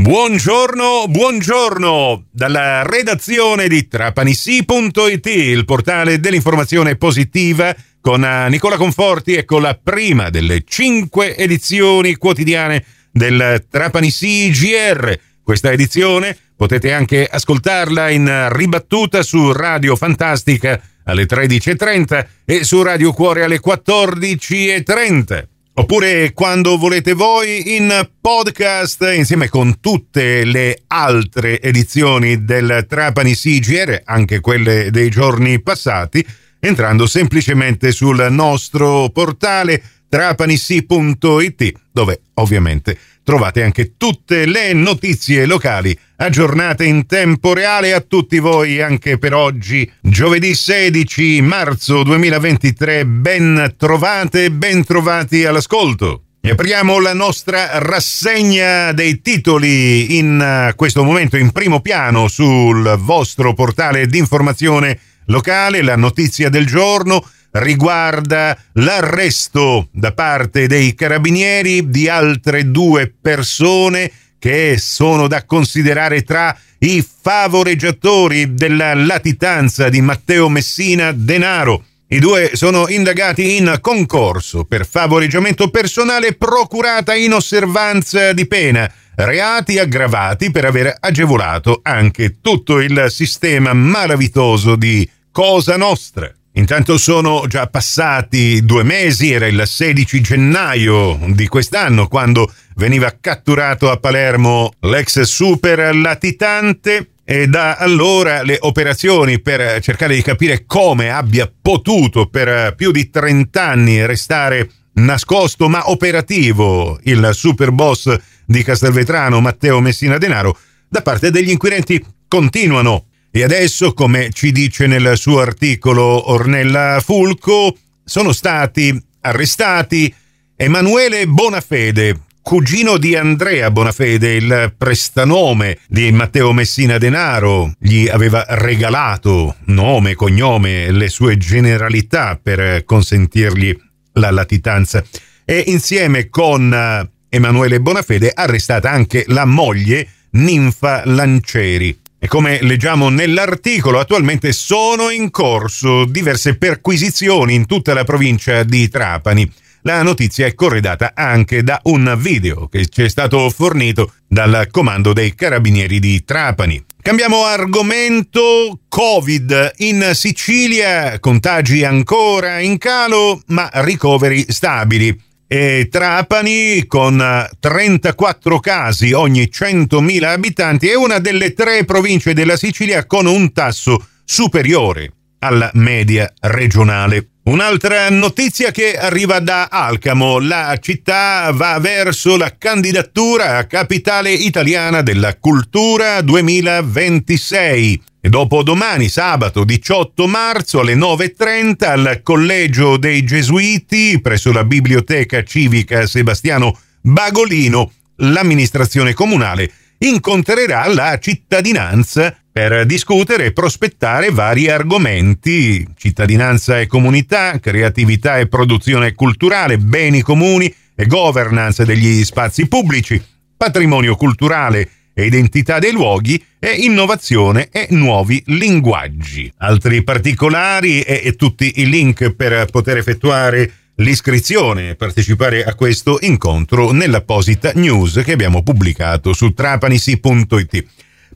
Buongiorno, buongiorno dalla redazione di trapanissi.it, il portale dell'informazione positiva con Nicola Conforti e con la prima delle cinque edizioni quotidiane del Trapanissi GR. Questa edizione potete anche ascoltarla in ribattuta su Radio Fantastica alle 13.30 e su Radio Cuore alle 14.30 oppure quando volete voi in podcast insieme con tutte le altre edizioni del Trapani CGR, anche quelle dei giorni passati, entrando semplicemente sul nostro portale trapanissi.it, dove ovviamente trovate anche tutte le notizie locali aggiornate in tempo reale a tutti voi anche per oggi, giovedì 16 marzo 2023. Ben trovate, ben trovati all'ascolto. E apriamo la nostra rassegna dei titoli in questo momento in primo piano sul vostro portale di informazione locale, la notizia del giorno riguarda l'arresto da parte dei carabinieri di altre due persone che sono da considerare tra i favoreggiatori della latitanza di Matteo Messina Denaro. I due sono indagati in concorso per favoreggiamento personale procurata in osservanza di pena, reati aggravati per aver agevolato anche tutto il sistema malavitoso di Cosa Nostra. Intanto sono già passati due mesi, era il 16 gennaio di quest'anno quando veniva catturato a Palermo l'ex super latitante e da allora le operazioni per cercare di capire come abbia potuto per più di 30 anni restare nascosto ma operativo il super boss di Castelvetrano Matteo Messina Denaro da parte degli inquirenti continuano e adesso, come ci dice nel suo articolo Ornella Fulco, sono stati arrestati Emanuele Bonafede, cugino di Andrea Bonafede, il prestanome di Matteo Messina Denaro, gli aveva regalato nome, cognome, le sue generalità per consentirgli la latitanza. E insieme con Emanuele Bonafede arrestata anche la moglie Ninfa Lancieri. E come leggiamo nell'articolo, attualmente sono in corso diverse perquisizioni in tutta la provincia di Trapani. La notizia è corredata anche da un video che ci è stato fornito dal comando dei carabinieri di Trapani. Cambiamo argomento. Covid in Sicilia, contagi ancora in calo, ma ricoveri stabili e Trapani con 34 casi ogni 100.000 abitanti è una delle tre province della Sicilia con un tasso superiore alla media regionale. Un'altra notizia che arriva da Alcamo, la città va verso la candidatura a capitale italiana della cultura 2026. E dopo domani, sabato 18 marzo alle 9.30 al Collegio dei Gesuiti presso la Biblioteca Civica Sebastiano Bagolino, l'amministrazione comunale incontrerà la cittadinanza per discutere e prospettare vari argomenti, cittadinanza e comunità, creatività e produzione culturale, beni comuni e governance degli spazi pubblici, patrimonio culturale e identità dei luoghi e innovazione e nuovi linguaggi. Altri particolari e, tutti i link per poter effettuare l'iscrizione e partecipare a questo incontro nell'apposita news che abbiamo pubblicato su trapanisi.it.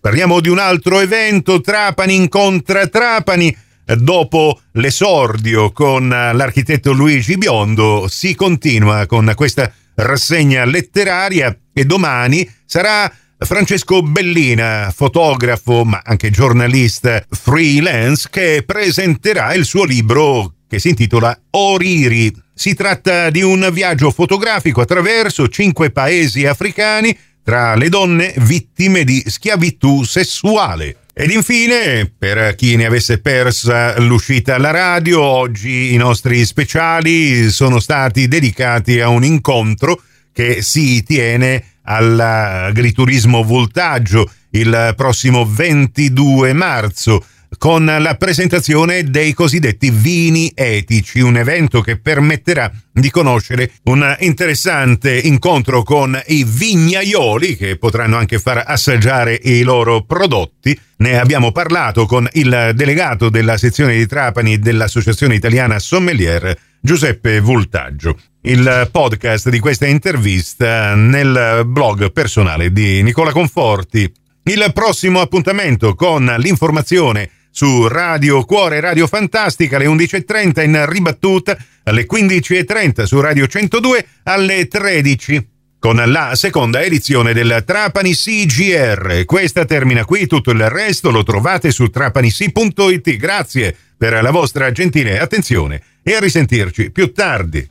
Parliamo di un altro evento, Trapani incontra Trapani. Dopo l'esordio con l'architetto Luigi Biondo si continua con questa rassegna letteraria e domani sarà Francesco Bellina, fotografo ma anche giornalista freelance, che presenterà il suo libro che si intitola Oriri. Si tratta di un viaggio fotografico attraverso cinque paesi africani tra le donne vittime di schiavitù sessuale. Ed infine, per chi ne avesse persa l'uscita alla radio, oggi i nostri speciali sono stati dedicati a un incontro che si tiene all'agriturismo voltaggio il prossimo 22 marzo. Con la presentazione dei cosiddetti vini etici, un evento che permetterà di conoscere un interessante incontro con i vignaioli che potranno anche far assaggiare i loro prodotti. Ne abbiamo parlato con il delegato della sezione di Trapani dell'Associazione Italiana Sommelier, Giuseppe Vultaggio. Il podcast di questa intervista nel blog personale di Nicola Conforti. Il prossimo appuntamento con l'informazione su Radio Cuore Radio Fantastica alle 11.30 in ribattuta alle 15.30 su Radio 102 alle 13 con la seconda edizione del Trapani CGR. Questa termina qui, tutto il resto lo trovate su trapanisi.it. Grazie per la vostra gentile attenzione e a risentirci più tardi.